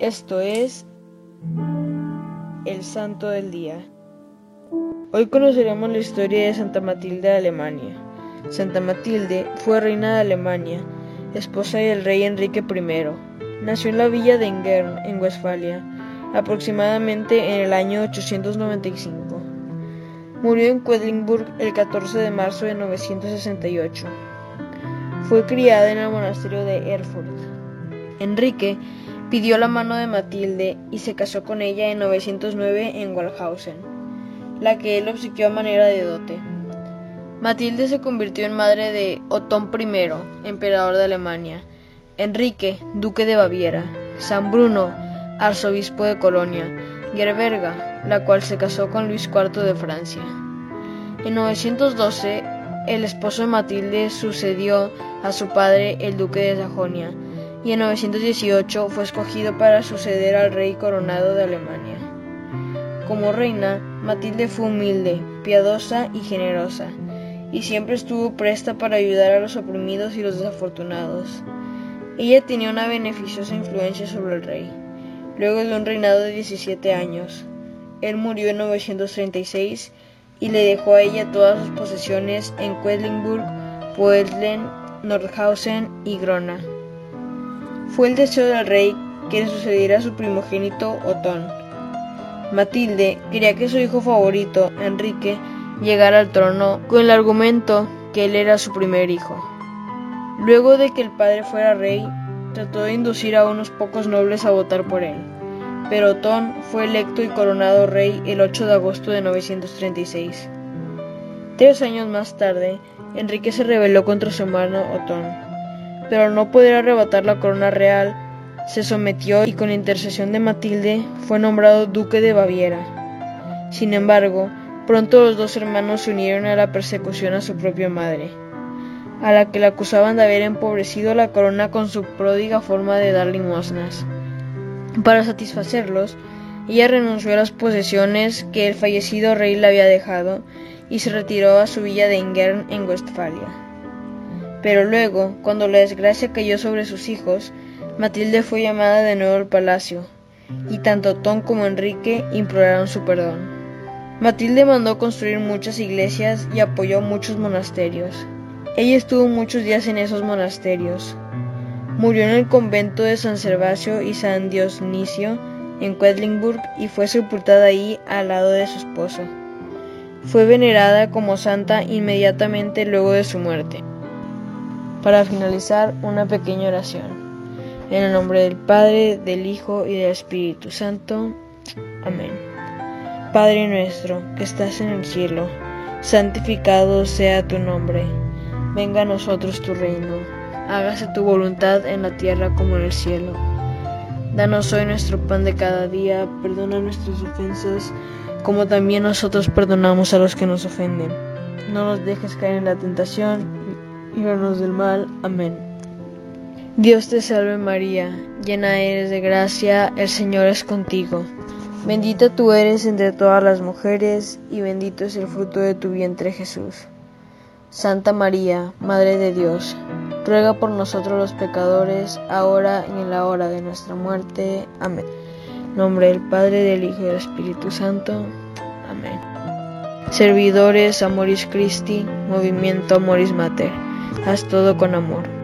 Esto es el Santo del Día. Hoy conoceremos la historia de Santa Matilde de Alemania. Santa Matilde fue reina de Alemania, esposa del rey Enrique I. Nació en la villa de Ingern, en Westfalia, aproximadamente en el año 895. Murió en Quedlinburg el 14 de marzo de 968. Fue criada en el monasterio de Erfurt. Enrique pidió la mano de Matilde y se casó con ella en 909 en Waldhausen, la que él obsequió a manera de dote. Matilde se convirtió en madre de Otón I, emperador de Alemania, Enrique, duque de Baviera, San Bruno, arzobispo de Colonia, Gerberga, la cual se casó con Luis IV de Francia. En 912, el esposo de Matilde sucedió a su padre, el duque de Sajonia, y en 918 fue escogido para suceder al rey coronado de Alemania. Como reina, Matilde fue humilde, piadosa y generosa, y siempre estuvo presta para ayudar a los oprimidos y los desafortunados. Ella tenía una beneficiosa influencia sobre el rey. Luego de un reinado de 17 años, él murió en 936 y le dejó a ella todas sus posesiones en Quedlinburg, Poetlen, Nordhausen y Grona. Fue el deseo del rey que sucediera a su primogénito Otón. Matilde quería que su hijo favorito, Enrique, llegara al trono con el argumento que él era su primer hijo. Luego de que el padre fuera rey, trató de inducir a unos pocos nobles a votar por él, pero Otón fue electo y coronado rey el 8 de agosto de 936. Tres años más tarde, Enrique se rebeló contra su hermano Otón pero no poder arrebatar la corona real, se sometió y con intercesión de Matilde fue nombrado duque de Baviera. Sin embargo, pronto los dos hermanos se unieron a la persecución a su propia madre, a la que le acusaban de haber empobrecido la corona con su pródiga forma de dar limosnas. Para satisfacerlos, ella renunció a las posesiones que el fallecido rey le había dejado y se retiró a su villa de Ingern en Westfalia. Pero luego, cuando la desgracia cayó sobre sus hijos, Matilde fue llamada de nuevo al palacio, y tanto Tom como Enrique imploraron su perdón. Matilde mandó construir muchas iglesias y apoyó muchos monasterios. Ella estuvo muchos días en esos monasterios. Murió en el convento de San Servacio y San Dionisio en Quedlinburg y fue sepultada ahí al lado de su esposo. Fue venerada como santa inmediatamente luego de su muerte. Para finalizar, una pequeña oración. En el nombre del Padre, del Hijo y del Espíritu Santo. Amén. Padre nuestro, que estás en el cielo, santificado sea tu nombre. Venga a nosotros tu reino. Hágase tu voluntad en la tierra como en el cielo. Danos hoy nuestro pan de cada día. Perdona nuestras ofensas, como también nosotros perdonamos a los que nos ofenden. No nos dejes caer en la tentación líbranos del mal. Amén. Dios te salve María, llena eres de gracia, el Señor es contigo. Bendita tú eres entre todas las mujeres, y bendito es el fruto de tu vientre Jesús. Santa María, Madre de Dios, ruega por nosotros los pecadores, ahora y en la hora de nuestra muerte. Amén. nombre del Padre, del Hijo y del Espíritu Santo. Amén. Servidores Amoris Christi, Movimiento Amoris Mater. Haz todo con amor.